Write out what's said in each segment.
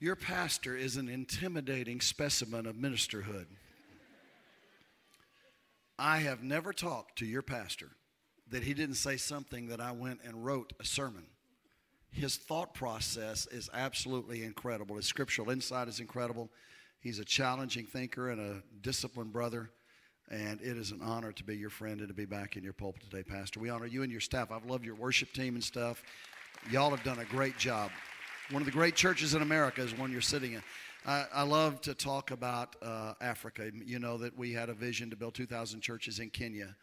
Your pastor is an intimidating specimen of ministerhood. I have never talked to your pastor that he didn't say something that I went and wrote a sermon. His thought process is absolutely incredible. His scriptural insight is incredible. He's a challenging thinker and a disciplined brother. And it is an honor to be your friend and to be back in your pulpit today, Pastor. We honor you and your staff. I've loved your worship team and stuff. Y'all have done a great job. One of the great churches in America is one you're sitting in. I, I love to talk about uh, Africa. You know that we had a vision to build 2,000 churches in Kenya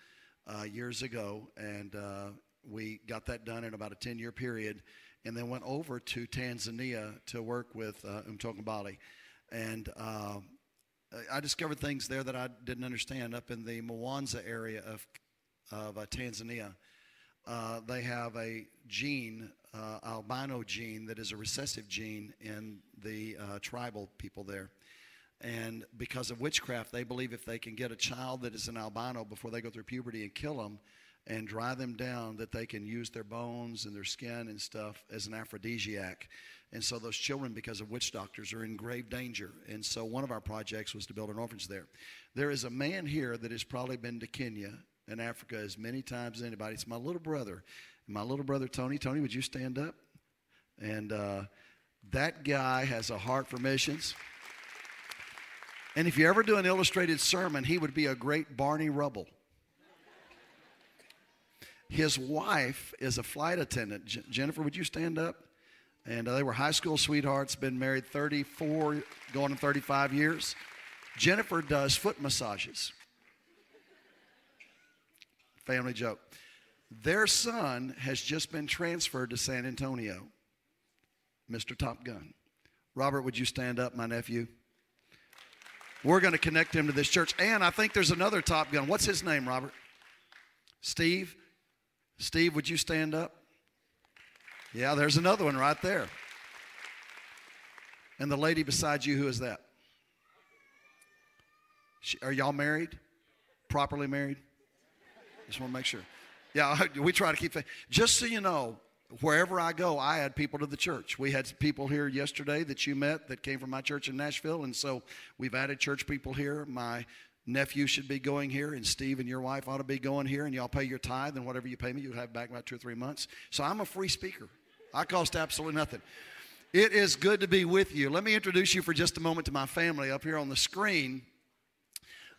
uh, years ago, and uh, we got that done in about a 10 year period, and then went over to Tanzania to work with uh, And uh, I discovered things there that I didn't understand up in the Mwanza area of, of uh, Tanzania. Uh, they have a gene, uh, albino gene, that is a recessive gene in the uh, tribal people there. And because of witchcraft, they believe if they can get a child that is an albino before they go through puberty and kill them and dry them down, that they can use their bones and their skin and stuff as an aphrodisiac. And so those children, because of witch doctors, are in grave danger. And so one of our projects was to build an orphanage there. There is a man here that has probably been to Kenya and Africa as many times as anybody. It's my little brother. My little brother Tony. Tony, would you stand up? And uh, that guy has a heart for missions. And if you ever do an illustrated sermon, he would be a great Barney Rubble. His wife is a flight attendant. J- Jennifer, would you stand up? And uh, they were high school sweethearts, been married 34, going on 35 years. Jennifer does foot massages. Family joke. Their son has just been transferred to San Antonio, Mr. Top Gun. Robert, would you stand up, my nephew? We're going to connect him to this church. And I think there's another Top Gun. What's his name, Robert? Steve? Steve, would you stand up? Yeah, there's another one right there. And the lady beside you, who is that? She, are y'all married? Properly married? Just want to make sure. Yeah, we try to keep. Just so you know, wherever I go, I add people to the church. We had people here yesterday that you met that came from my church in Nashville, and so we've added church people here. My nephew should be going here, and Steve and your wife ought to be going here, and y'all pay your tithe, and whatever you pay me, you'll have back about two or three months. So I'm a free speaker. I cost absolutely nothing. It is good to be with you. Let me introduce you for just a moment to my family up here on the screen.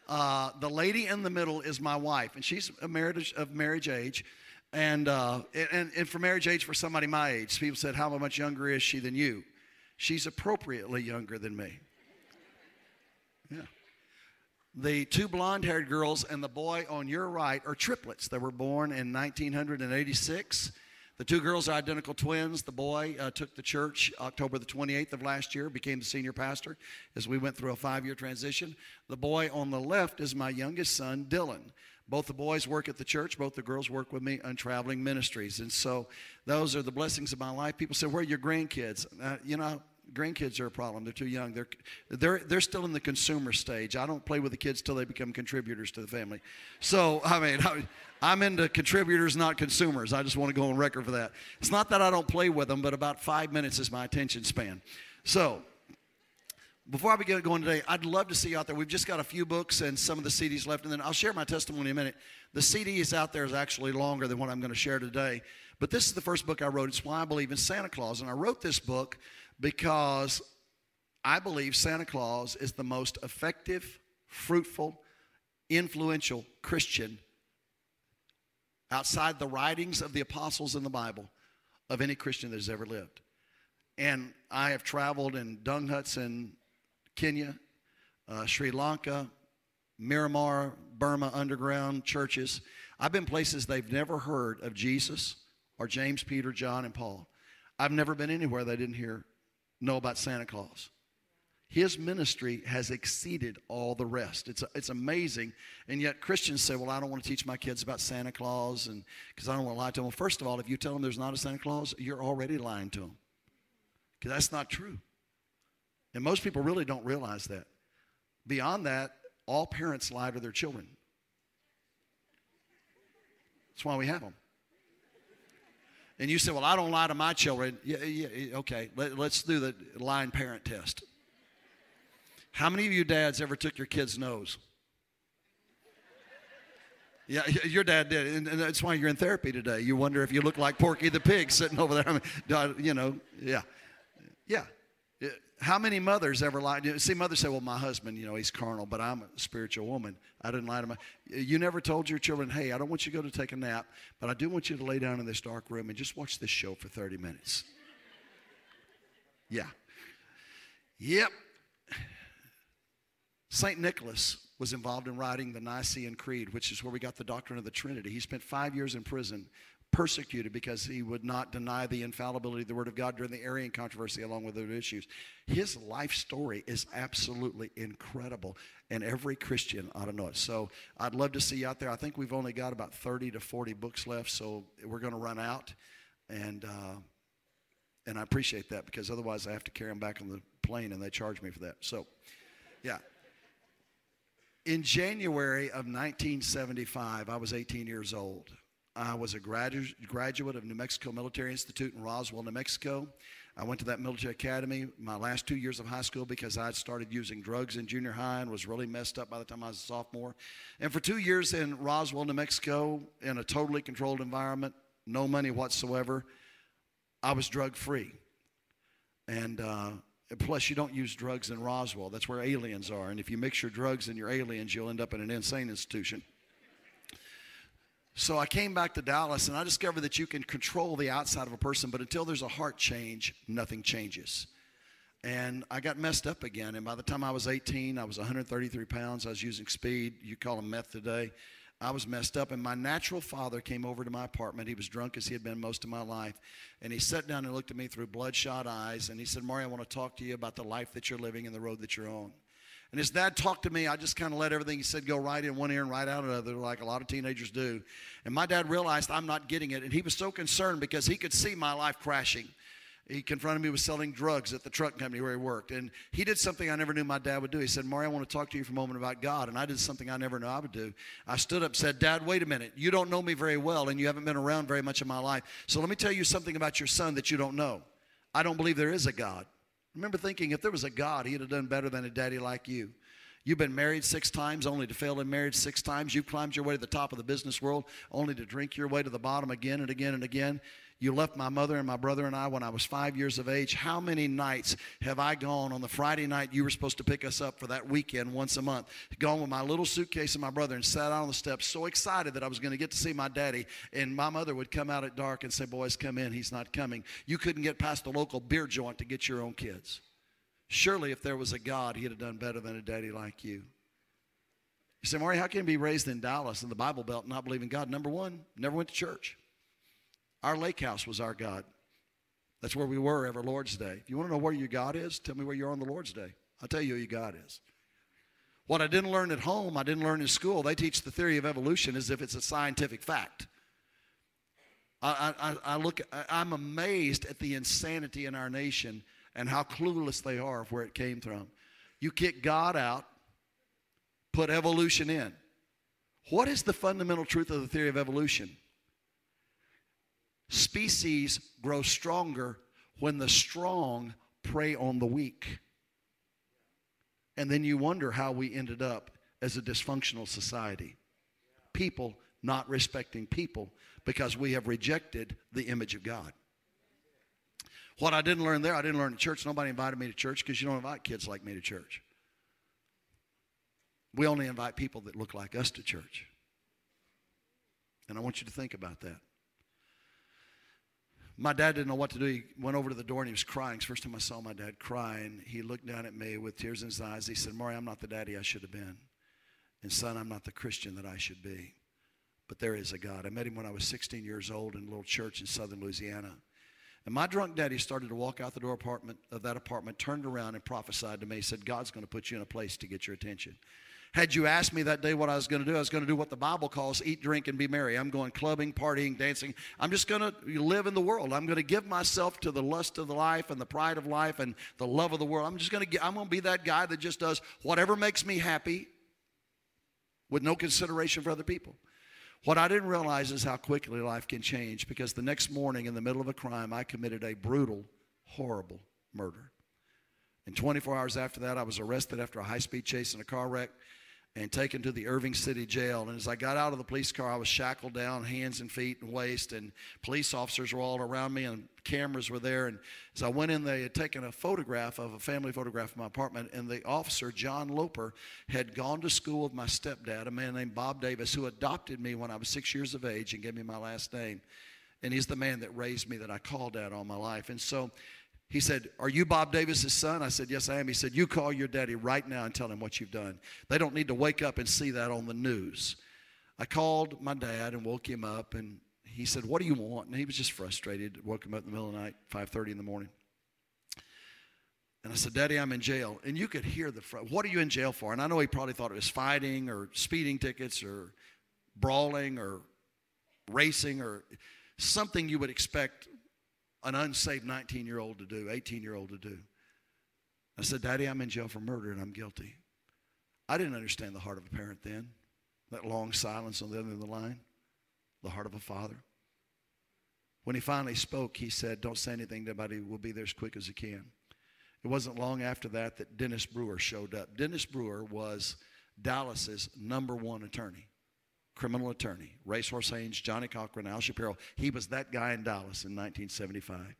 Uh, the lady in the middle is my wife, and she's a marriage of marriage age. And, uh, and, and for marriage age for somebody my age, people said, How much younger is she than you? She's appropriately younger than me. Yeah. The two blonde haired girls and the boy on your right are triplets. They were born in 1986. The two girls are identical twins. The boy uh, took the church October the 28th of last year, became the senior pastor as we went through a five year transition. The boy on the left is my youngest son, Dylan. Both the boys work at the church, both the girls work with me on traveling ministries. And so those are the blessings of my life. People say, Where are your grandkids? Uh, you know, grandkids are a problem. They're too young. They're, they're, they're still in the consumer stage. I don't play with the kids till they become contributors to the family. So, I mean, I, am into contributors, not consumers. I just want to go on record for that. It's not that I don't play with them, but about five minutes is my attention span. So, before I begin going today, I'd love to see you out there. We've just got a few books and some of the CDs left, and then I'll share my testimony in a minute. The CD is out there is actually longer than what I'm going to share today. But this is the first book I wrote. It's why I believe in Santa Claus. And I wrote this book because I believe Santa Claus is the most effective, fruitful, influential Christian outside the writings of the apostles in the Bible of any Christian that has ever lived. And I have traveled in dung huts in Kenya, uh, Sri Lanka, Myanmar, Burma underground churches. I've been places they've never heard of Jesus or James, Peter, John, and Paul. I've never been anywhere they didn't hear know about Santa Claus. His ministry has exceeded all the rest. It's, it's amazing. And yet Christians say, well, I don't want to teach my kids about Santa Claus and because I don't want to lie to them. Well, first of all, if you tell them there's not a Santa Claus, you're already lying to them. Because that's not true. And most people really don't realize that. Beyond that, all parents lie to their children. That's why we have them. And you say, Well, I don't lie to my children. Yeah, yeah, okay, Let, let's do the lying parent test. How many of you dads ever took your kid's nose? Yeah, your dad did, and that's why you're in therapy today. You wonder if you look like Porky the pig sitting over there. I mean, you know, yeah, yeah. How many mothers ever lied? See, mothers say, "Well, my husband, you know, he's carnal, but I'm a spiritual woman. I didn't lie to my." You never told your children, "Hey, I don't want you to go to take a nap, but I do want you to lay down in this dark room and just watch this show for 30 minutes." Yeah. Yep. St. Nicholas was involved in writing the Nicene Creed, which is where we got the doctrine of the Trinity. He spent five years in prison, persecuted because he would not deny the infallibility of the Word of God during the Arian controversy, along with other issues. His life story is absolutely incredible, and every Christian ought to know it. So I'd love to see you out there. I think we've only got about 30 to 40 books left, so we're going to run out. And, uh, and I appreciate that because otherwise I have to carry them back on the plane and they charge me for that. So, yeah. In January of 1975, I was 18 years old. I was a gradu- graduate of New Mexico Military Institute in Roswell, New Mexico. I went to that military academy my last two years of high school because I had started using drugs in junior high and was really messed up by the time I was a sophomore. And for two years in Roswell, New Mexico, in a totally controlled environment, no money whatsoever, I was drug free. And uh, Plus, you don't use drugs in Roswell. That's where aliens are. And if you mix your drugs and your aliens, you'll end up in an insane institution. So I came back to Dallas and I discovered that you can control the outside of a person, but until there's a heart change, nothing changes. And I got messed up again. And by the time I was 18, I was 133 pounds. I was using speed. You call them meth today. I was messed up, and my natural father came over to my apartment. He was drunk as he had been most of my life. And he sat down and looked at me through bloodshot eyes, and he said, Maury, I want to talk to you about the life that you're living and the road that you're on. And his dad talked to me. I just kind of let everything he said go right in one ear and right out another, like a lot of teenagers do. And my dad realized I'm not getting it. And he was so concerned because he could see my life crashing he confronted me with selling drugs at the truck company where he worked. And he did something I never knew my dad would do. He said, Maury, I want to talk to you for a moment about God. And I did something I never knew I would do. I stood up and said, Dad, wait a minute. You don't know me very well, and you haven't been around very much in my life. So let me tell you something about your son that you don't know. I don't believe there is a God. Remember thinking if there was a God, he'd have done better than a daddy like you. You've been married six times, only to fail in marriage six times. You've climbed your way to the top of the business world, only to drink your way to the bottom again and again and again. You left my mother and my brother and I when I was five years of age. How many nights have I gone on the Friday night you were supposed to pick us up for that weekend once a month? Gone with my little suitcase and my brother and sat out on the steps so excited that I was going to get to see my daddy. And my mother would come out at dark and say, Boys, come in. He's not coming. You couldn't get past the local beer joint to get your own kids. Surely, if there was a God, he'd have done better than a daddy like you. You say, Maury, how can you be raised in Dallas in the Bible Belt and not believe in God? Number one, never went to church. Our lake house was our God. That's where we were every Lord's Day. If you want to know where your God is, tell me where you are on the Lord's Day. I'll tell you who your God is. What I didn't learn at home, I didn't learn in school. They teach the theory of evolution as if it's a scientific fact. I, I, I look, I'm amazed at the insanity in our nation and how clueless they are of where it came from. You kick God out, put evolution in. What is the fundamental truth of the theory of evolution? Species grow stronger when the strong prey on the weak. And then you wonder how we ended up as a dysfunctional society. People not respecting people because we have rejected the image of God. What I didn't learn there, I didn't learn in church. Nobody invited me to church because you don't invite kids like me to church. We only invite people that look like us to church. And I want you to think about that. My dad didn't know what to do. He went over to the door and he was crying. It's the first time I saw my dad crying. He looked down at me with tears in his eyes. He said, Maury, I'm not the daddy I should have been. And son, I'm not the Christian that I should be. But there is a God. I met him when I was 16 years old in a little church in southern Louisiana. And my drunk daddy started to walk out the door apartment of that apartment, turned around and prophesied to me. He said, God's going to put you in a place to get your attention. Had you asked me that day what I was going to do, I was going to do what the Bible calls eat, drink, and be merry. I'm going clubbing, partying, dancing. I'm just going to live in the world. I'm going to give myself to the lust of the life and the pride of life and the love of the world. I'm just going to, I'm going to be that guy that just does whatever makes me happy with no consideration for other people. What I didn't realize is how quickly life can change because the next morning, in the middle of a crime, I committed a brutal, horrible murder. And 24 hours after that, I was arrested after a high speed chase and a car wreck and taken to the Irving City Jail. And as I got out of the police car, I was shackled down, hands and feet and waist, and police officers were all around me, and cameras were there. And as I went in, they had taken a photograph of a family photograph of my apartment, and the officer, John Loper, had gone to school with my stepdad, a man named Bob Davis, who adopted me when I was six years of age and gave me my last name. And he's the man that raised me that I called dad all my life. And so he said, Are you Bob Davis's son? I said, Yes, I am. He said, You call your daddy right now and tell him what you've done. They don't need to wake up and see that on the news. I called my dad and woke him up, and he said, What do you want? And he was just frustrated. Woke him up in the middle of the night, 5:30 in the morning. And I said, Daddy, I'm in jail. And you could hear the, what are you in jail for? And I know he probably thought it was fighting or speeding tickets or brawling or racing or something you would expect an unsaved 19 year old to do, 18 year old to do. I said, Daddy, I'm in jail for murder and I'm guilty. I didn't understand the heart of a parent then, that long silence on the other end of the line, the heart of a father. When he finally spoke, he said, Don't say anything to anybody, we'll be there as quick as he can. It wasn't long after that that Dennis Brewer showed up. Dennis Brewer was Dallas's number one attorney criminal attorney. Racehorse Haynes, Johnnie Cochran, Al Shapiro. He was that guy in Dallas in 1975.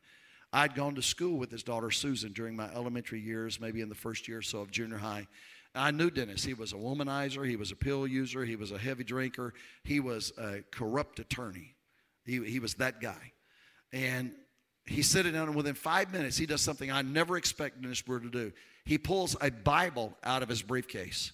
I'd gone to school with his daughter Susan during my elementary years, maybe in the first year or so of junior high. I knew Dennis. He was a womanizer, he was a pill user, he was a heavy drinker, he was a corrupt attorney. He, he was that guy. And he's sitting down, and within five minutes, he does something I never expected Dennis Brewer to do. He pulls a Bible out of his briefcase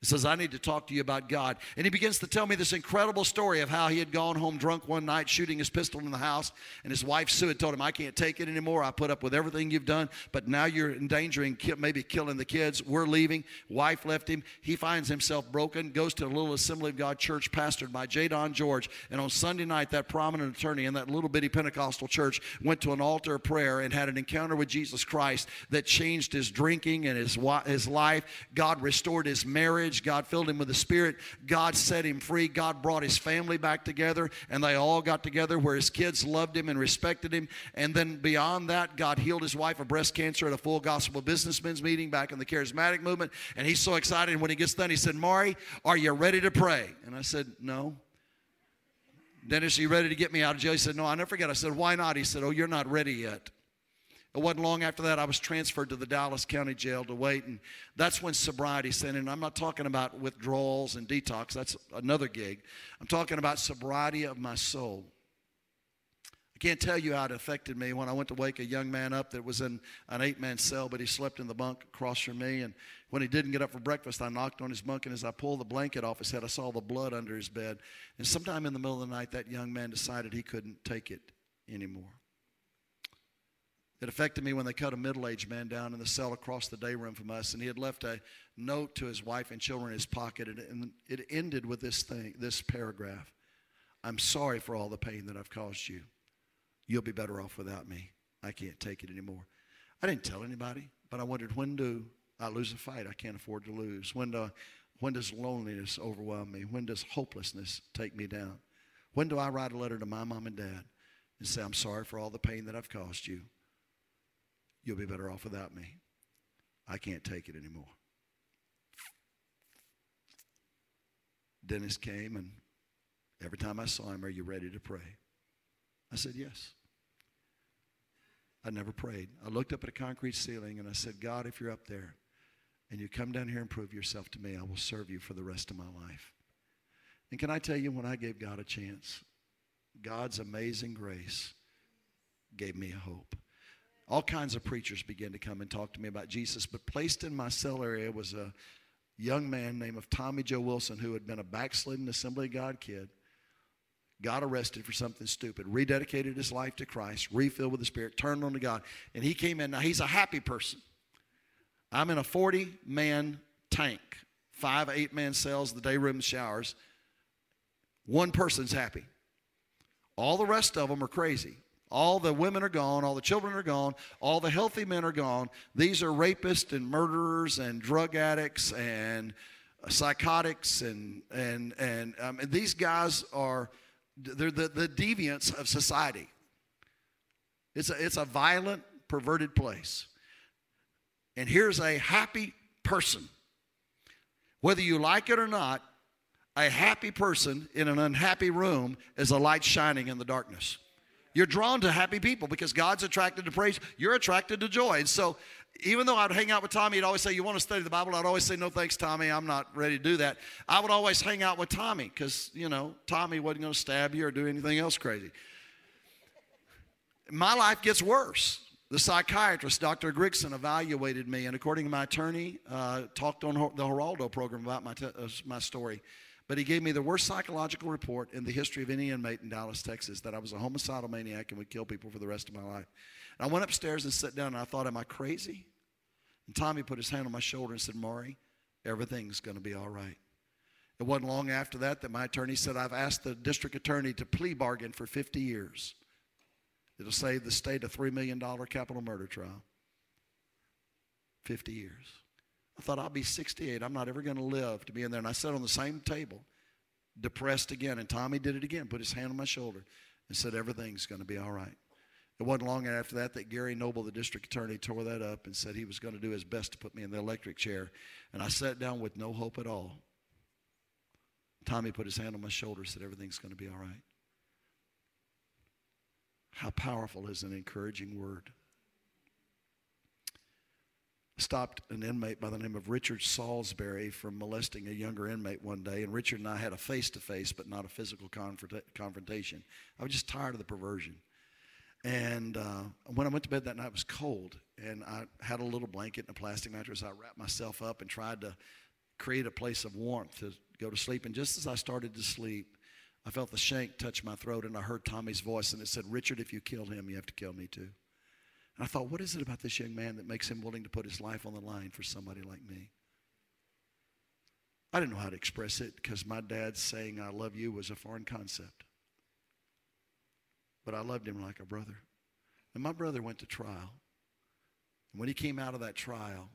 he says, I need to talk to you about God. And he begins to tell me this incredible story of how he had gone home drunk one night shooting his pistol in the house. And his wife, Sue, had told him, I can't take it anymore. I put up with everything you've done, but now you're endangering, maybe killing the kids. We're leaving. Wife left him. He finds himself broken, goes to a little Assembly of God church pastored by J. Don George. And on Sunday night, that prominent attorney in that little bitty Pentecostal church went to an altar of prayer and had an encounter with Jesus Christ that changed his drinking and his, his life. God restored his marriage marriage. God filled him with the Spirit. God set him free. God brought his family back together, and they all got together where his kids loved him and respected him. And then beyond that, God healed his wife of breast cancer at a full gospel businessmen's meeting back in the charismatic movement. And he's so excited. And when he gets done, he said, Maury, are you ready to pray? And I said, No. Dennis, are you ready to get me out of jail? He said, No, I never forget. I said, Why not? He said, Oh, you're not ready yet. It wasn't long after that I was transferred to the Dallas County Jail to wait, and that's when sobriety set in. I'm not talking about withdrawals and detox, that's another gig. I'm talking about sobriety of my soul. I can't tell you how it affected me when I went to wake a young man up that was in an eight man cell, but he slept in the bunk across from me. And when he didn't get up for breakfast, I knocked on his bunk, and as I pulled the blanket off his head, I saw the blood under his bed. And sometime in the middle of the night, that young man decided he couldn't take it anymore. It affected me when they cut a middle aged man down in the cell across the day room from us, and he had left a note to his wife and children in his pocket, and it ended with this thing, this paragraph I'm sorry for all the pain that I've caused you. You'll be better off without me. I can't take it anymore. I didn't tell anybody, but I wondered when do I lose a fight I can't afford to lose? When, do, when does loneliness overwhelm me? When does hopelessness take me down? When do I write a letter to my mom and dad and say, I'm sorry for all the pain that I've caused you? You'll be better off without me. I can't take it anymore. Dennis came, and every time I saw him, Are you ready to pray? I said, Yes. I never prayed. I looked up at a concrete ceiling and I said, God, if you're up there and you come down here and prove yourself to me, I will serve you for the rest of my life. And can I tell you, when I gave God a chance, God's amazing grace gave me hope all kinds of preachers began to come and talk to me about Jesus. But placed in my cell area was a young man named of Tommy Joe Wilson who had been a backslidden Assembly of God kid, got arrested for something stupid, rededicated his life to Christ, refilled with the Spirit, turned on to God, and he came in. Now he's a happy person. I'm in a 40 man tank, five, eight man cells, the day room showers. One person's happy. All the rest of them are crazy. All the women are gone, all the children are gone, all the healthy men are gone. These are rapists and murderers and drug addicts and psychotics and and and, um, and these guys are they're the, the deviants of society. It's a, it's a violent, perverted place. And here's a happy person. Whether you like it or not, a happy person in an unhappy room is a light shining in the darkness. You're drawn to happy people because God's attracted to praise. You're attracted to joy. And so, even though I'd hang out with Tommy, he'd always say, You want to study the Bible? I'd always say, No, thanks, Tommy. I'm not ready to do that. I would always hang out with Tommy because, you know, Tommy wasn't going to stab you or do anything else crazy. My life gets worse. The psychiatrist, Dr. Grigson, evaluated me, and according to my attorney, uh, talked on the Geraldo program about my, uh, my story. But he gave me the worst psychological report in the history of any inmate in Dallas, Texas, that I was a homicidal maniac and would kill people for the rest of my life. And I went upstairs and sat down, and I thought, Am I crazy? And Tommy put his hand on my shoulder and said, Maury, everything's going to be all right. It wasn't long after that that my attorney said, I've asked the district attorney to plea bargain for 50 years. It'll save the state a $3 million capital murder trial. 50 years. I thought, I'll be 68. I'm not ever going to live to be in there. And I sat on the same table, depressed again. And Tommy did it again, put his hand on my shoulder, and said, Everything's going to be all right. It wasn't long after that that Gary Noble, the district attorney, tore that up and said he was going to do his best to put me in the electric chair. And I sat down with no hope at all. Tommy put his hand on my shoulder and said, Everything's going to be all right. How powerful is an encouraging word? Stopped an inmate by the name of Richard Salisbury from molesting a younger inmate one day, and Richard and I had a face to face, but not a physical confrontation. I was just tired of the perversion. And uh, when I went to bed that night, it was cold, and I had a little blanket and a plastic mattress. I wrapped myself up and tried to create a place of warmth to go to sleep. And just as I started to sleep, I felt the shank touch my throat, and I heard Tommy's voice, and it said, Richard, if you kill him, you have to kill me too. And I thought, what is it about this young man that makes him willing to put his life on the line for somebody like me? I didn't know how to express it because my dad saying I love you was a foreign concept. But I loved him like a brother. And my brother went to trial. And when he came out of that trial,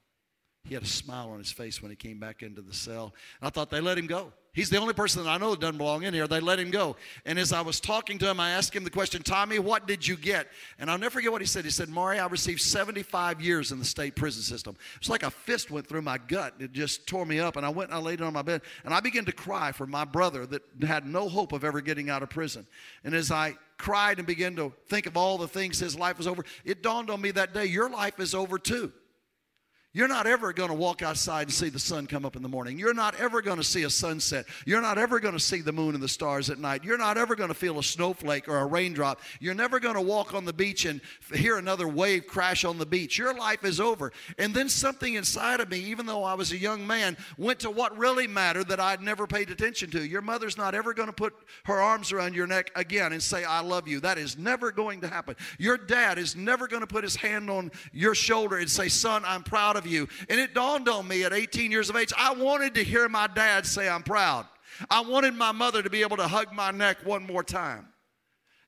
he had a smile on his face when he came back into the cell. And I thought they let him go. He's the only person that I know that doesn't belong in here. They let him go. And as I was talking to him, I asked him the question, Tommy, what did you get? And I'll never forget what he said. He said, Maury, I received 75 years in the state prison system. It's like a fist went through my gut. It just tore me up. And I went and I laid on my bed. And I began to cry for my brother that had no hope of ever getting out of prison. And as I cried and began to think of all the things his life was over, it dawned on me that day, your life is over too. You're not ever going to walk outside and see the sun come up in the morning. You're not ever going to see a sunset. You're not ever going to see the moon and the stars at night. You're not ever going to feel a snowflake or a raindrop. You're never going to walk on the beach and hear another wave crash on the beach. Your life is over. And then something inside of me, even though I was a young man, went to what really mattered that I'd never paid attention to. Your mother's not ever going to put her arms around your neck again and say, I love you. That is never going to happen. Your dad is never going to put his hand on your shoulder and say, Son, I'm proud of you. And it dawned on me at 18 years of age, I wanted to hear my dad say, I'm proud. I wanted my mother to be able to hug my neck one more time.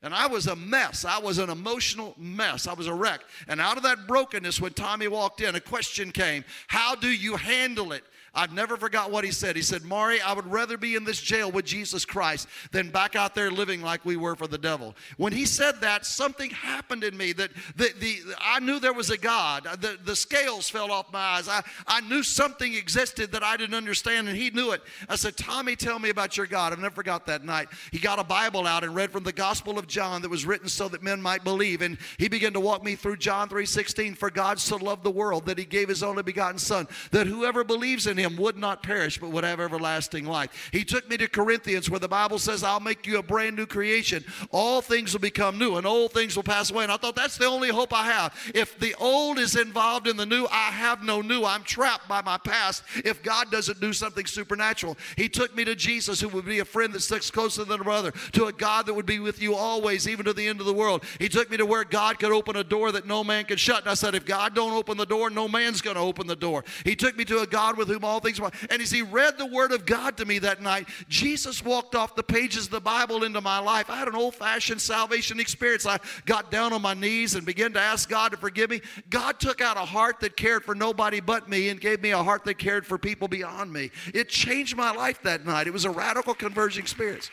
And I was a mess. I was an emotional mess. I was a wreck. And out of that brokenness, when Tommy walked in, a question came How do you handle it? I've never forgot what he said. He said, Maury, I would rather be in this jail with Jesus Christ than back out there living like we were for the devil. When he said that, something happened in me that the, the, I knew there was a God. The, the scales fell off my eyes. I, I knew something existed that I didn't understand, and he knew it. I said, Tommy, tell me about your God. I've never forgot that night. He got a Bible out and read from the Gospel of John that was written so that men might believe. And he began to walk me through John 3:16. For God so loved the world that he gave his only begotten Son, that whoever believes in him him would not perish, but would have everlasting life. He took me to Corinthians where the Bible says, I'll make you a brand new creation. All things will become new and old things will pass away. And I thought that's the only hope I have. If the old is involved in the new, I have no new. I'm trapped by my past if God doesn't do something supernatural. He took me to Jesus, who would be a friend that sticks closer than a brother, to a God that would be with you always, even to the end of the world. He took me to where God could open a door that no man could shut. And I said, if God don't open the door, no man's going to open the door. He took me to a God with whom all things. And as he read the word of God to me that night, Jesus walked off the pages of the Bible into my life. I had an old-fashioned salvation experience. I got down on my knees and began to ask God to forgive me. God took out a heart that cared for nobody but me and gave me a heart that cared for people beyond me. It changed my life that night. It was a radical conversion experience.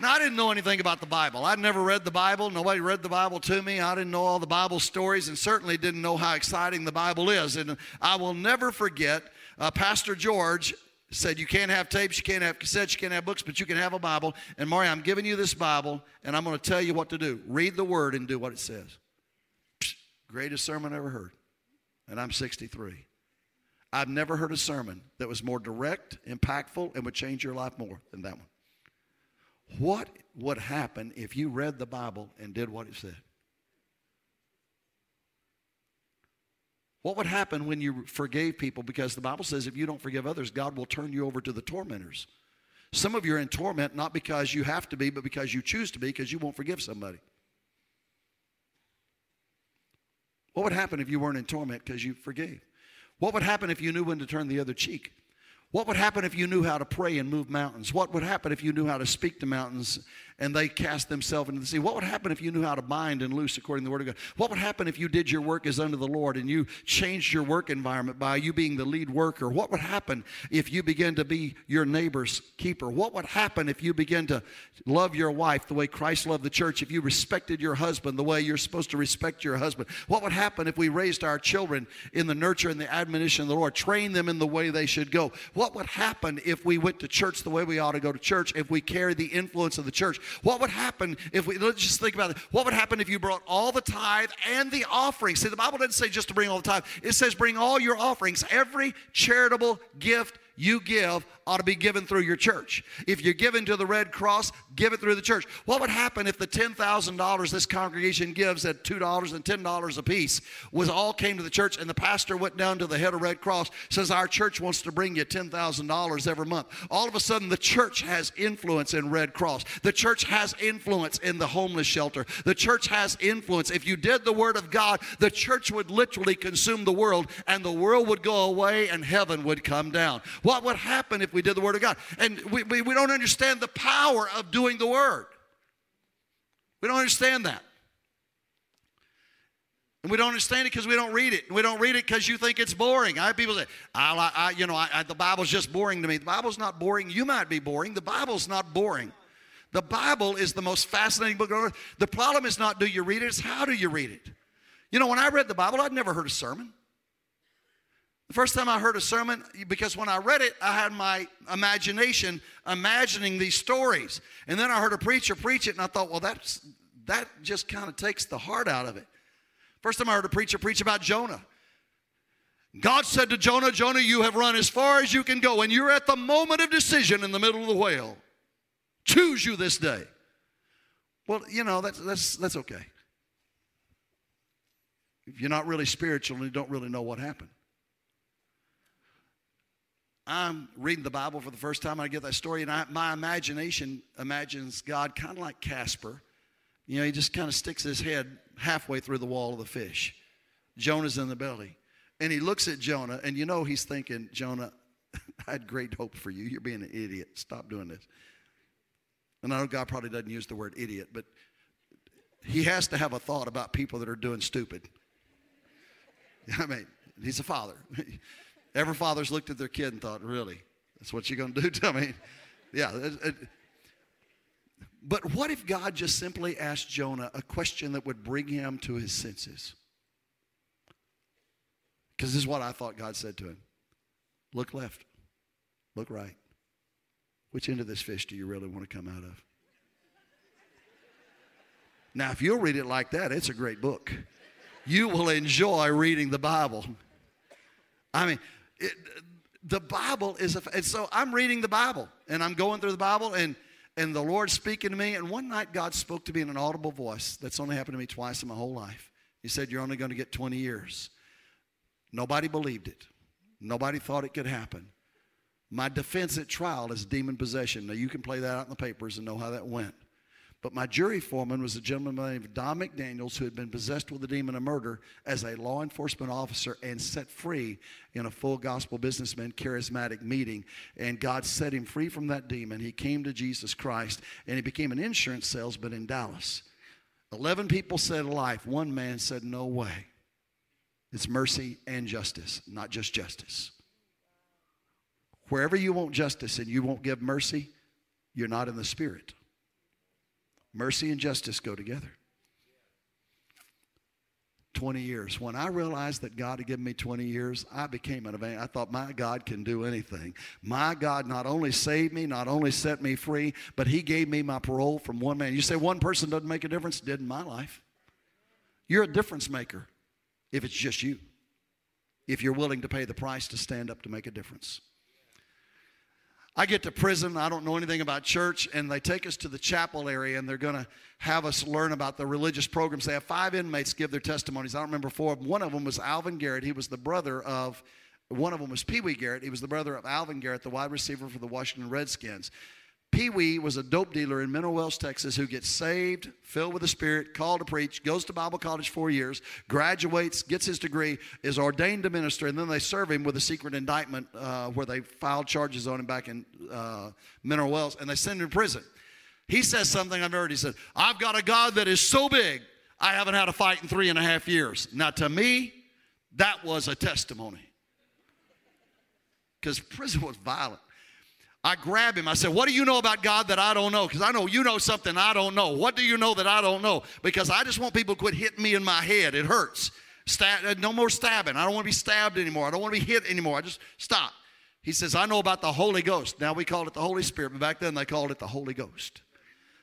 Now, I didn't know anything about the Bible. I'd never read the Bible. Nobody read the Bible to me. I didn't know all the Bible stories and certainly didn't know how exciting the Bible is. And I will never forget uh, Pastor George said, You can't have tapes, you can't have cassettes, you can't have books, but you can have a Bible. And Maury, I'm giving you this Bible and I'm going to tell you what to do. Read the Word and do what it says. Psst, greatest sermon I ever heard. And I'm 63. I've never heard a sermon that was more direct, impactful, and would change your life more than that one. What would happen if you read the Bible and did what it said? What would happen when you forgave people? Because the Bible says if you don't forgive others, God will turn you over to the tormentors. Some of you are in torment not because you have to be, but because you choose to be because you won't forgive somebody. What would happen if you weren't in torment because you forgave? What would happen if you knew when to turn the other cheek? What would happen if you knew how to pray and move mountains? What would happen if you knew how to speak to mountains and they cast themselves into the sea? What would happen if you knew how to bind and loose according to the Word of God? What would happen if you did your work as unto the Lord and you changed your work environment by you being the lead worker? What would happen if you began to be your neighbor's keeper? What would happen if you began to love your wife the way Christ loved the church? If you respected your husband the way you're supposed to respect your husband? What would happen if we raised our children in the nurture and the admonition of the Lord, train them in the way they should go? What would happen if we went to church the way we ought to go to church, if we carried the influence of the church? What would happen if we, let's just think about it. What would happen if you brought all the tithe and the offering? See, the Bible doesn't say just to bring all the tithe, it says bring all your offerings, every charitable gift you give ought to be given through your church. If you're giving to the Red Cross, give it through the church. What would happen if the $10,000 this congregation gives at $2 and $10 a piece was all came to the church and the pastor went down to the head of Red Cross, says our church wants to bring you $10,000 every month. All of a sudden the church has influence in Red Cross. The church has influence in the homeless shelter. The church has influence. If you did the word of God, the church would literally consume the world and the world would go away and heaven would come down. What would happen if we did the Word of God? And we, we, we don't understand the power of doing the Word. We don't understand that. And we don't understand it because we don't read it. And we don't read it because you think it's boring. I have people say, I, I you know, I, the Bible's just boring to me. The Bible's not boring. You might be boring. The Bible's not boring. The Bible is the most fascinating book on earth. The problem is not do you read it, it's how do you read it. You know, when I read the Bible, I'd never heard a sermon. The first time I heard a sermon, because when I read it, I had my imagination imagining these stories. And then I heard a preacher preach it, and I thought, well, that's, that just kind of takes the heart out of it. First time I heard a preacher preach about Jonah. God said to Jonah, Jonah, you have run as far as you can go, and you're at the moment of decision in the middle of the whale. Choose you this day. Well, you know, that's, that's, that's okay. If you're not really spiritual and you don't really know what happened. I'm reading the Bible for the first time. I get that story, and I, my imagination imagines God kind of like Casper. You know, he just kind of sticks his head halfway through the wall of the fish. Jonah's in the belly. And he looks at Jonah, and you know he's thinking, Jonah, I had great hope for you. You're being an idiot. Stop doing this. And I know God probably doesn't use the word idiot, but he has to have a thought about people that are doing stupid. I mean, he's a father. Every father's looked at their kid and thought, really? That's what you're going to do to me? Yeah. It, it, but what if God just simply asked Jonah a question that would bring him to his senses? Because this is what I thought God said to him Look left, look right. Which end of this fish do you really want to come out of? Now, if you'll read it like that, it's a great book. You will enjoy reading the Bible. I mean, it, the Bible is a, and so I'm reading the Bible and I'm going through the Bible and and the Lord's speaking to me. And one night God spoke to me in an audible voice. That's only happened to me twice in my whole life. He said, You're only going to get 20 years. Nobody believed it. Nobody thought it could happen. My defense at trial is demon possession. Now you can play that out in the papers and know how that went. But my jury foreman was a gentleman named Don McDaniels who had been possessed with the demon of murder as a law enforcement officer and set free in a full gospel businessman charismatic meeting. And God set him free from that demon. He came to Jesus Christ and he became an insurance salesman in Dallas. 11 people said life, one man said no way. It's mercy and justice, not just justice. Wherever you want justice and you won't give mercy, you're not in the spirit. Mercy and justice go together. 20 years. When I realized that God had given me 20 years, I became an evangelist. I thought, my God can do anything. My God not only saved me, not only set me free, but He gave me my parole from one man. You say one person doesn't make a difference? It did in my life. You're a difference maker if it's just you, if you're willing to pay the price to stand up to make a difference. I get to prison, I don't know anything about church, and they take us to the chapel area and they're going to have us learn about the religious programs. They have five inmates give their testimonies. I don't remember four of them. One of them was Alvin Garrett. He was the brother of, one of them was Pee Wee Garrett. He was the brother of Alvin Garrett, the wide receiver for the Washington Redskins. Pee Wee was a dope dealer in Mineral Wells, Texas, who gets saved, filled with the Spirit, called to preach, goes to Bible college four years, graduates, gets his degree, is ordained to minister, and then they serve him with a secret indictment uh, where they filed charges on him back in uh, Mineral Wells, and they send him to prison. He says something I've heard. He said, I've got a God that is so big, I haven't had a fight in three and a half years. Now, to me, that was a testimony. Because prison was violent. I grab him. I said, What do you know about God that I don't know? Because I know you know something I don't know. What do you know that I don't know? Because I just want people to quit hitting me in my head. It hurts. Stab, uh, no more stabbing. I don't want to be stabbed anymore. I don't want to be hit anymore. I just stop. He says, I know about the Holy Ghost. Now we call it the Holy Spirit, but back then they called it the Holy Ghost.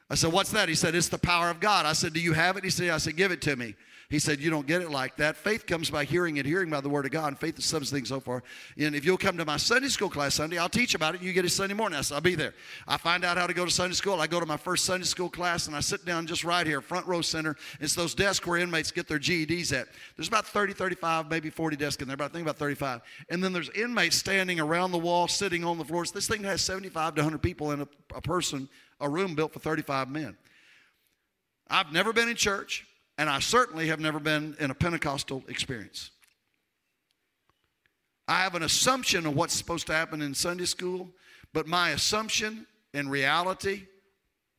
I said, What's that? He said, It's the power of God. I said, Do you have it? He said, I said, Give it to me. He said, You don't get it like that. Faith comes by hearing and hearing by the Word of God, and faith is something so far. And if you'll come to my Sunday school class Sunday, I'll teach about it. You get it Sunday morning. I said, I'll be there. I find out how to go to Sunday school. I go to my first Sunday school class, and I sit down just right here, front row center. It's those desks where inmates get their GEDs at. There's about 30, 35, maybe 40 desks in there, but I think about 35. And then there's inmates standing around the wall, sitting on the floors. This thing has 75 to 100 people in a, a person, a room built for 35 men. I've never been in church. And I certainly have never been in a Pentecostal experience. I have an assumption of what's supposed to happen in Sunday school, but my assumption and reality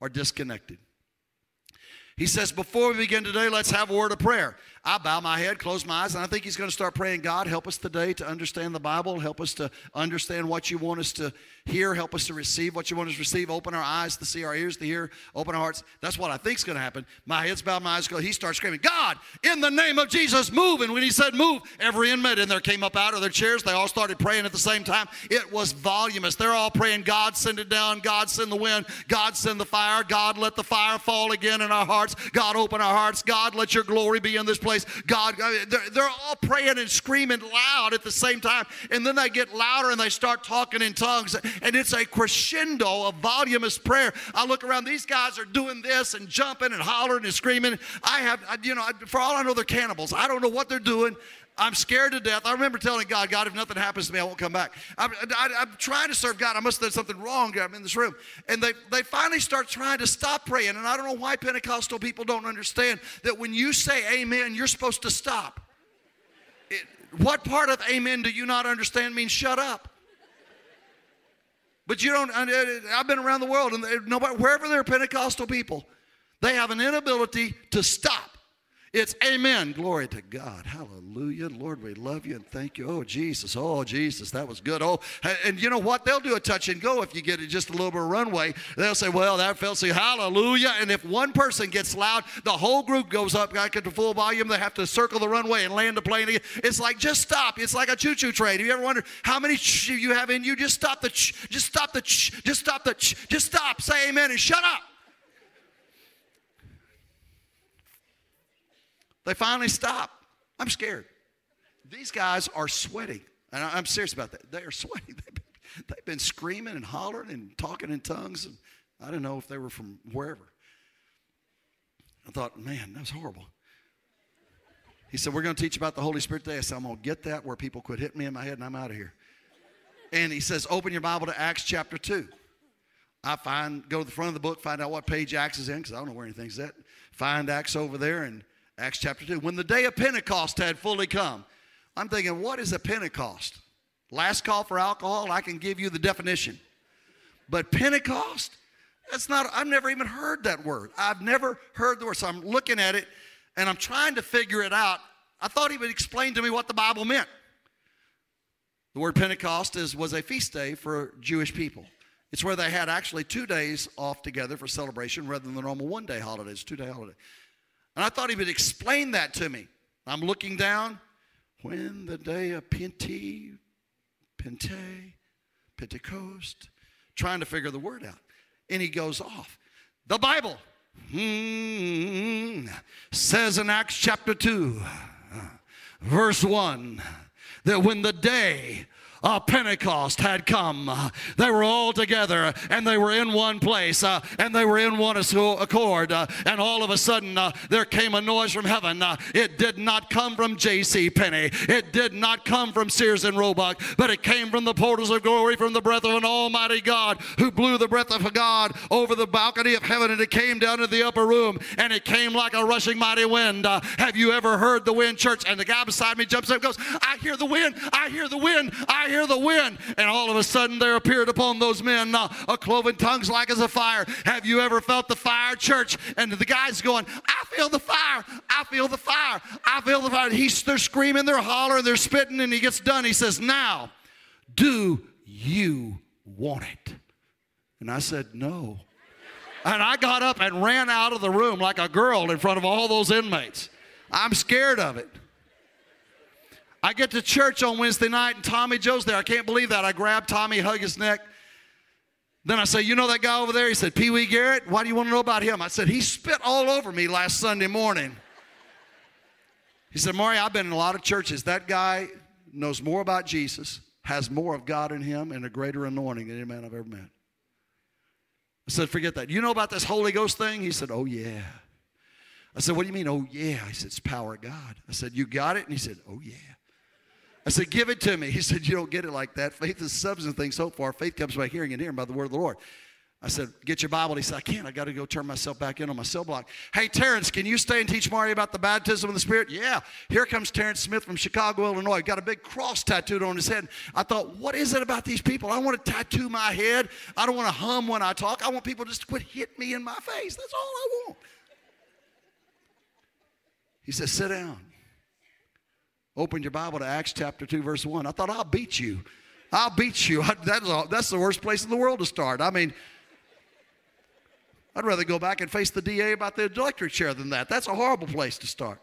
are disconnected. He says, Before we begin today, let's have a word of prayer. I bow my head, close my eyes, and I think he's going to start praying God, help us today to understand the Bible, help us to understand what you want us to hear, help us to receive what you want us to receive, open our eyes to see, our ears to hear, open our hearts. That's what I think is going to happen. My head's bowed, my eyes go. He starts screaming, God, in the name of Jesus, move. And when he said move, every inmate in there came up out of their chairs. They all started praying at the same time. It was voluminous. They're all praying, God, send it down. God, send the wind. God, send the fire. God, let the fire fall again in our hearts. God, open our hearts. God, let your glory be in this place. God, they're, they're all praying and screaming loud at the same time. And then they get louder and they start talking in tongues. And it's a crescendo of voluminous prayer. I look around, these guys are doing this and jumping and hollering and screaming. I have, you know, for all I know, they're cannibals. I don't know what they're doing. I'm scared to death. I remember telling God, God, if nothing happens to me, I won't come back. I'm, I, am trying to serve God. I must have done something wrong. I'm in this room. And they, they finally start trying to stop praying. And I don't know why Pentecostal people don't understand that when you say amen, you're supposed to stop. It, what part of amen do you not understand means shut up? But you don't, uh, I've been around the world, and uh, nobody, wherever there are Pentecostal people, they have an inability to stop. It's amen. Glory to God. Hallelujah. Lord, we love you and thank you. Oh, Jesus. Oh, Jesus. That was good. Oh, and you know what? They'll do a touch and go if you get it just a little bit of runway. They'll say, well, that felt say hallelujah. And if one person gets loud, the whole group goes up back the full volume. They have to circle the runway and land the plane again. It's like, just stop. It's like a choo-choo train. Have you ever wondered how many you have in you? Just stop the just stop the just stop the just stop. Say amen and shut up. They finally stop. I'm scared. These guys are sweating. And I'm serious about that. They are sweating. They've been, screaming and hollering and talking in tongues. And I don't know if they were from wherever. I thought, man, that was horrible. He said, We're going to teach about the Holy Spirit today. I said, I'm going to get that where people quit hitting me in my head and I'm out of here. And he says, Open your Bible to Acts chapter 2. I find, go to the front of the book, find out what page Acts is in, because I don't know where anything's at. Find Acts over there in Acts chapter 2. When the day of Pentecost had fully come, I'm thinking, what is a Pentecost? Last call for alcohol, I can give you the definition. But Pentecost, that's not, I've never even heard that word. I've never heard the word. So I'm looking at it and I'm trying to figure it out. I thought he would explain to me what the Bible meant. The word Pentecost is, was a feast day for Jewish people. It's where they had actually two days off together for celebration rather than the normal one day holidays, two day holiday. And I thought he would explain that to me. I'm looking down. When the day of Pente, Pente, Pentecost, trying to figure the word out. And he goes off. The Bible hmm, says in Acts chapter 2, verse 1, that when the day uh, Pentecost had come. they were all together and they were in one place uh, and they were in one accord. Uh, and all of a sudden, uh, there came a noise from heaven. Uh, it did not come from J.C. Penney. It did not come from Sears and Roebuck, but it came from the portals of glory, from the breath of an Almighty God who blew the breath of God over the balcony of heaven, and it came down to the upper room, and it came like a rushing mighty wind. Uh, have you ever heard the wind, church? And the guy beside me jumps up and goes, "I hear the wind! I hear the wind! I hear the wind. And all of a sudden there appeared upon those men uh, a cloven tongues like as a fire. Have you ever felt the fire, church? And the guy's going, I feel the fire. I feel the fire. I feel the fire. He's, they're screaming, they're hollering, they're spitting, and he gets done. He says, Now, do you want it? And I said, No. And I got up and ran out of the room like a girl in front of all those inmates. I'm scared of it. I get to church on Wednesday night and Tommy Joe's there. I can't believe that. I grab Tommy, hug his neck. Then I say, You know that guy over there? He said, Pee Wee Garrett. Why do you want to know about him? I said, He spit all over me last Sunday morning. He said, Maury, I've been in a lot of churches. That guy knows more about Jesus, has more of God in him, and a greater anointing than any man I've ever met. I said, Forget that. You know about this Holy Ghost thing? He said, Oh, yeah. I said, What do you mean? Oh, yeah. He said, It's power of God. I said, You got it? And he said, Oh, yeah. I said, Give it to me. He said, You don't get it like that. Faith is substance things so far. Faith comes by hearing and hearing by the word of the Lord. I said, Get your Bible. He said, I can't. I got to go turn myself back in on my cell block. Hey, Terrence, can you stay and teach Mario about the baptism of the Spirit? Yeah. Here comes Terrence Smith from Chicago, Illinois. Got a big cross tattooed on his head. I thought, What is it about these people? I want to tattoo my head. I don't want to hum when I talk. I want people just to quit hitting me in my face. That's all I want. He said, Sit down. Open your Bible to Acts chapter 2, verse 1. I thought, I'll beat you. I'll beat you. That's, that's the worst place in the world to start. I mean, I'd rather go back and face the DA about the electric chair than that. That's a horrible place to start.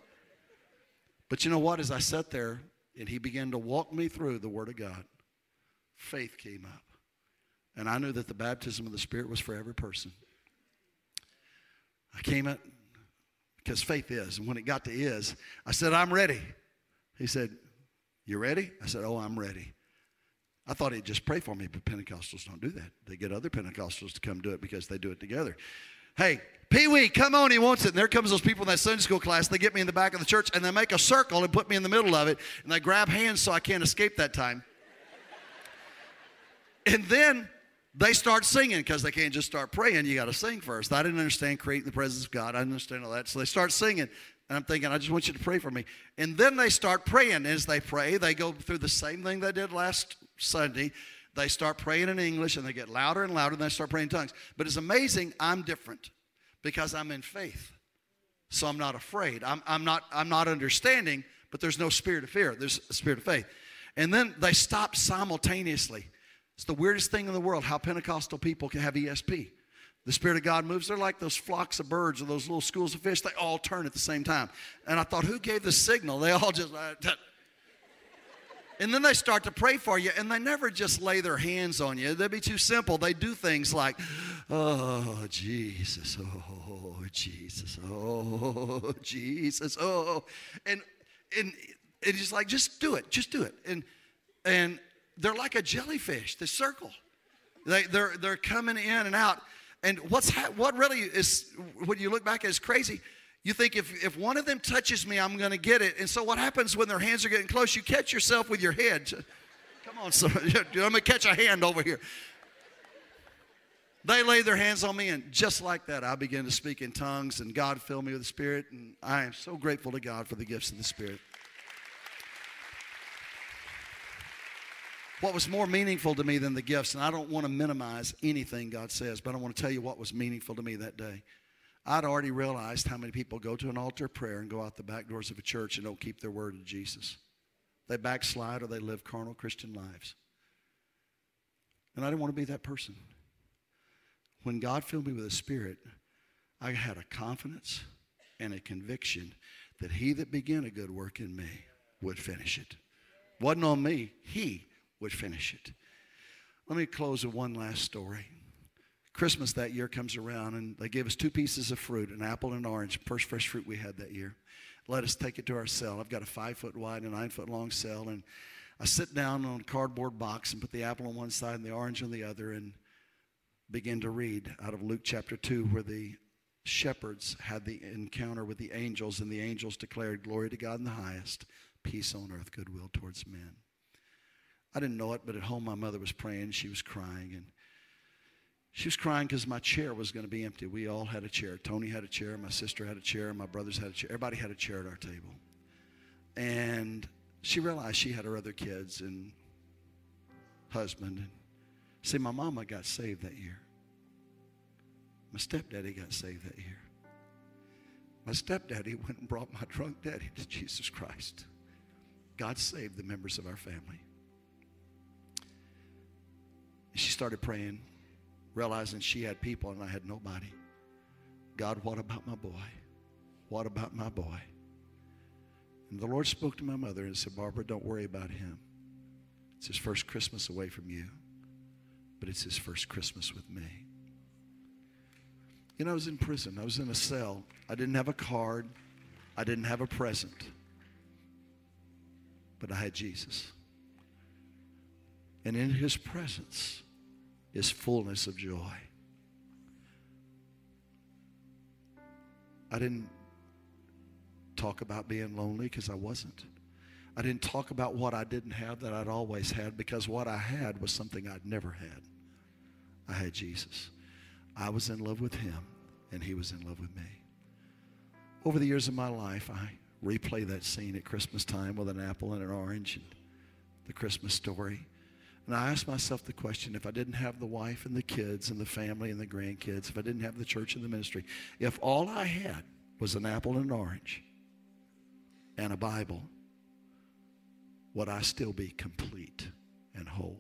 But you know what? As I sat there and he began to walk me through the Word of God, faith came up. And I knew that the baptism of the Spirit was for every person. I came at because faith is. And when it got to is, I said, I'm ready. He said, You ready? I said, Oh, I'm ready. I thought he'd just pray for me, but Pentecostals don't do that. They get other Pentecostals to come do it because they do it together. Hey, Pee Wee, come on, he wants it. And there comes those people in that Sunday school class. They get me in the back of the church and they make a circle and put me in the middle of it. And they grab hands so I can't escape that time. and then they start singing because they can't just start praying. You got to sing first. I didn't understand creating the presence of God. I didn't understand all that. So they start singing. And I'm thinking, I just want you to pray for me. And then they start praying. As they pray, they go through the same thing they did last Sunday. They start praying in English and they get louder and louder and they start praying in tongues. But it's amazing, I'm different because I'm in faith. So I'm not afraid. I'm, I'm, not, I'm not understanding, but there's no spirit of fear. There's a spirit of faith. And then they stop simultaneously. It's the weirdest thing in the world how Pentecostal people can have ESP. The Spirit of God moves. They're like those flocks of birds or those little schools of fish. They all turn at the same time. And I thought, who gave the signal? They all just. Uh, and then they start to pray for you, and they never just lay their hands on you. They'd be too simple. They do things like, oh, Jesus, oh, Jesus, oh, Jesus, oh. And, and it's just like, just do it, just do it. And, and they're like a jellyfish, they circle. They, they're, they're coming in and out. And what's ha- what really is, when you look back is crazy, you think if, if one of them touches me, I'm going to get it. And so what happens when their hands are getting close? You catch yourself with your head. Come on, so, I'm going to catch a hand over here. They laid their hands on me, and just like that, I began to speak in tongues, and God filled me with the Spirit. And I am so grateful to God for the gifts of the Spirit. What was more meaningful to me than the gifts, and I don't want to minimize anything God says, but I want to tell you what was meaningful to me that day. I'd already realized how many people go to an altar prayer and go out the back doors of a church and don't keep their word to Jesus. They backslide or they live carnal Christian lives. And I didn't want to be that person. When God filled me with the Spirit, I had a confidence and a conviction that he that began a good work in me would finish it. Wasn't on me, he would finish it. Let me close with one last story. Christmas that year comes around, and they gave us two pieces of fruit an apple and an orange, first fresh fruit we had that year. Let us take it to our cell. I've got a five foot wide and nine foot long cell, and I sit down on a cardboard box and put the apple on one side and the orange on the other, and begin to read out of Luke chapter 2, where the shepherds had the encounter with the angels, and the angels declared, Glory to God in the highest, peace on earth, goodwill towards men. I didn't know it, but at home my mother was praying. She was crying. And she was crying because my chair was going to be empty. We all had a chair. Tony had a chair. My sister had a chair. My brothers had a chair. Everybody had a chair at our table. And she realized she had her other kids and husband. And see, my mama got saved that year. My stepdaddy got saved that year. My stepdaddy went and brought my drunk daddy to Jesus Christ. God saved the members of our family. She started praying, realizing she had people and I had nobody. God, what about my boy? What about my boy? And the Lord spoke to my mother and said, Barbara, don't worry about him. It's his first Christmas away from you, but it's his first Christmas with me. You know, I was in prison. I was in a cell. I didn't have a card. I didn't have a present. But I had Jesus. And in his presence, is fullness of joy. I didn't talk about being lonely because I wasn't. I didn't talk about what I didn't have that I'd always had because what I had was something I'd never had. I had Jesus. I was in love with him and he was in love with me. Over the years of my life, I replay that scene at Christmas time with an apple and an orange and the Christmas story. And I asked myself the question if I didn't have the wife and the kids and the family and the grandkids, if I didn't have the church and the ministry, if all I had was an apple and an orange and a Bible, would I still be complete and whole?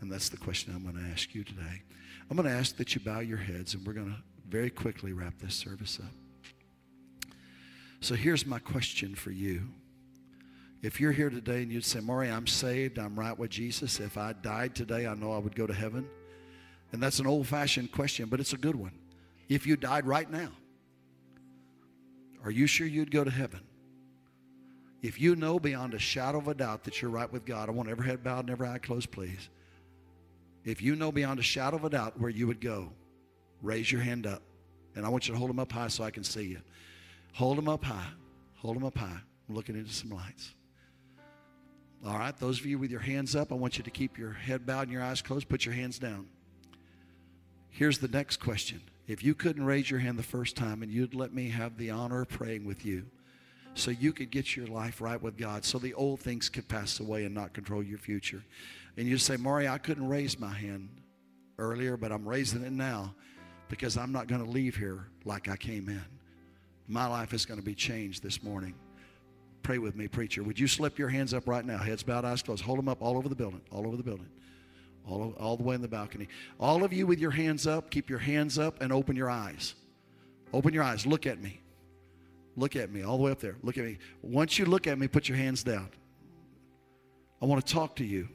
And that's the question I'm going to ask you today. I'm going to ask that you bow your heads and we're going to very quickly wrap this service up. So here's my question for you. If you're here today and you'd say, Maury, I'm saved, I'm right with Jesus. If I died today, I know I would go to heaven. And that's an old fashioned question, but it's a good one. If you died right now, are you sure you'd go to heaven? If you know beyond a shadow of a doubt that you're right with God, I want every head bowed and every eye closed, please. If you know beyond a shadow of a doubt where you would go, raise your hand up. And I want you to hold them up high so I can see you. Hold them up high. Hold them up high. I'm looking into some lights. All right, those of you with your hands up, I want you to keep your head bowed and your eyes closed. Put your hands down. Here's the next question. If you couldn't raise your hand the first time and you'd let me have the honor of praying with you so you could get your life right with God, so the old things could pass away and not control your future. And you say, Maury, I couldn't raise my hand earlier, but I'm raising it now because I'm not going to leave here like I came in. My life is going to be changed this morning. Pray with me, preacher. Would you slip your hands up right now? Heads bowed, eyes closed. Hold them up all over the building, all over the building, all, all the way in the balcony. All of you with your hands up, keep your hands up and open your eyes. Open your eyes. Look at me. Look at me all the way up there. Look at me. Once you look at me, put your hands down. I want to talk to you.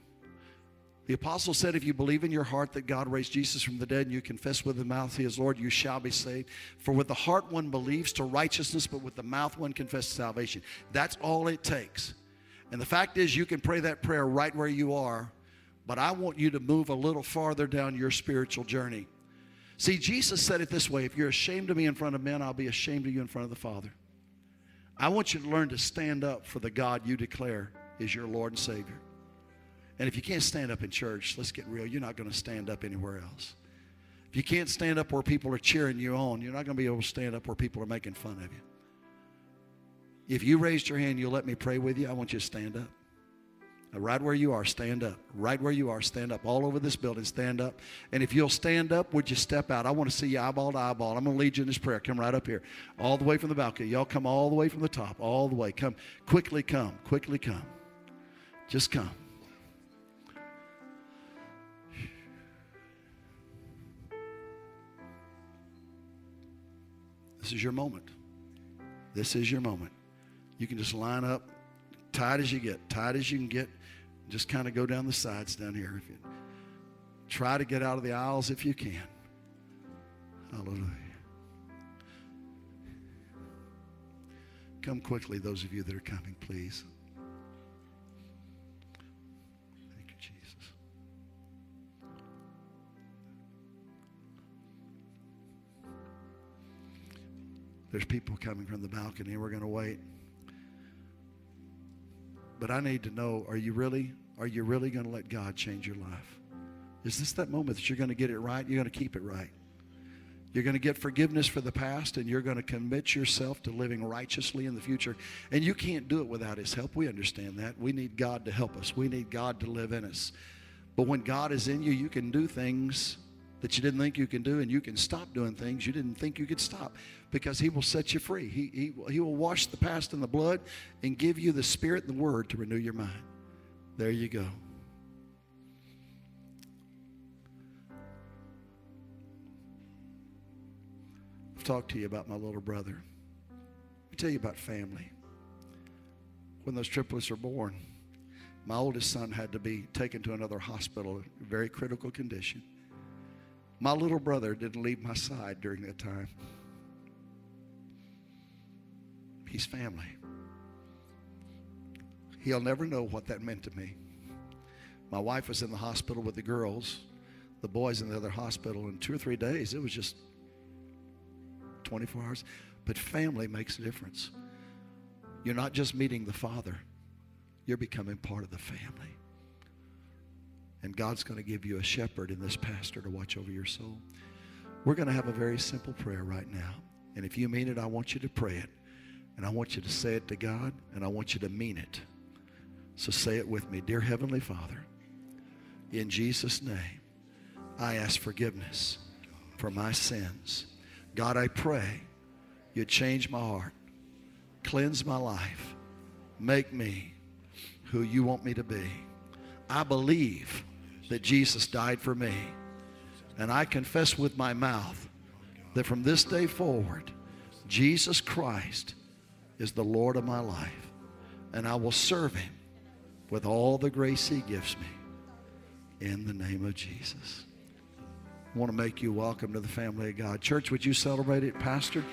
The apostle said, If you believe in your heart that God raised Jesus from the dead and you confess with the mouth he is Lord, you shall be saved. For with the heart one believes to righteousness, but with the mouth one confesses salvation. That's all it takes. And the fact is, you can pray that prayer right where you are, but I want you to move a little farther down your spiritual journey. See, Jesus said it this way if you're ashamed of me in front of men, I'll be ashamed of you in front of the Father. I want you to learn to stand up for the God you declare is your Lord and Savior. And if you can't stand up in church, let's get real, you're not going to stand up anywhere else. If you can't stand up where people are cheering you on, you're not going to be able to stand up where people are making fun of you. If you raised your hand, you'll let me pray with you. I want you to stand up. Right where you are, stand up. Right where you are, stand up. All over this building, stand up. And if you'll stand up, would you step out? I want to see you eyeball to eyeball. I'm going to lead you in this prayer. Come right up here. All the way from the balcony. Y'all come all the way from the top. All the way. Come. Quickly come. Quickly come. Just come. This is your moment. This is your moment. You can just line up tight as you get, tight as you can get. Just kind of go down the sides down here. If you try to get out of the aisles if you can. Hallelujah. Come quickly, those of you that are coming, please. There's people coming from the balcony. We're going to wait. But I need to know, are you really, are you really going to let God change your life? Is this that moment that you're going to get it right? You're going to keep it right. You're going to get forgiveness for the past and you're going to commit yourself to living righteously in the future. And you can't do it without His help. We understand that. We need God to help us, we need God to live in us. But when God is in you, you can do things that you didn't think you can do, and you can stop doing things you didn't think you could stop because He will set you free. He, he, he will wash the past in the blood and give you the Spirit and the Word to renew your mind. There you go. I've talked to you about my little brother. Let me tell you about family. When those triplets are born, my oldest son had to be taken to another hospital, very critical condition. My little brother didn't leave my side during that time. He's family. He'll never know what that meant to me. My wife was in the hospital with the girls, the boys in the other hospital, in two or three days. It was just 24 hours. But family makes a difference. You're not just meeting the Father, you're becoming part of the family. And God's going to give you a shepherd in this pastor to watch over your soul. We're going to have a very simple prayer right now. And if you mean it, I want you to pray it. And I want you to say it to God, and I want you to mean it. So say it with me. Dear Heavenly Father, in Jesus' name, I ask forgiveness for my sins. God, I pray you change my heart, cleanse my life, make me who you want me to be. I believe that Jesus died for me. And I confess with my mouth that from this day forward, Jesus Christ is the Lord of my life. And I will serve him with all the grace he gives me in the name of Jesus. I want to make you welcome to the family of God. Church, would you celebrate it, Pastor?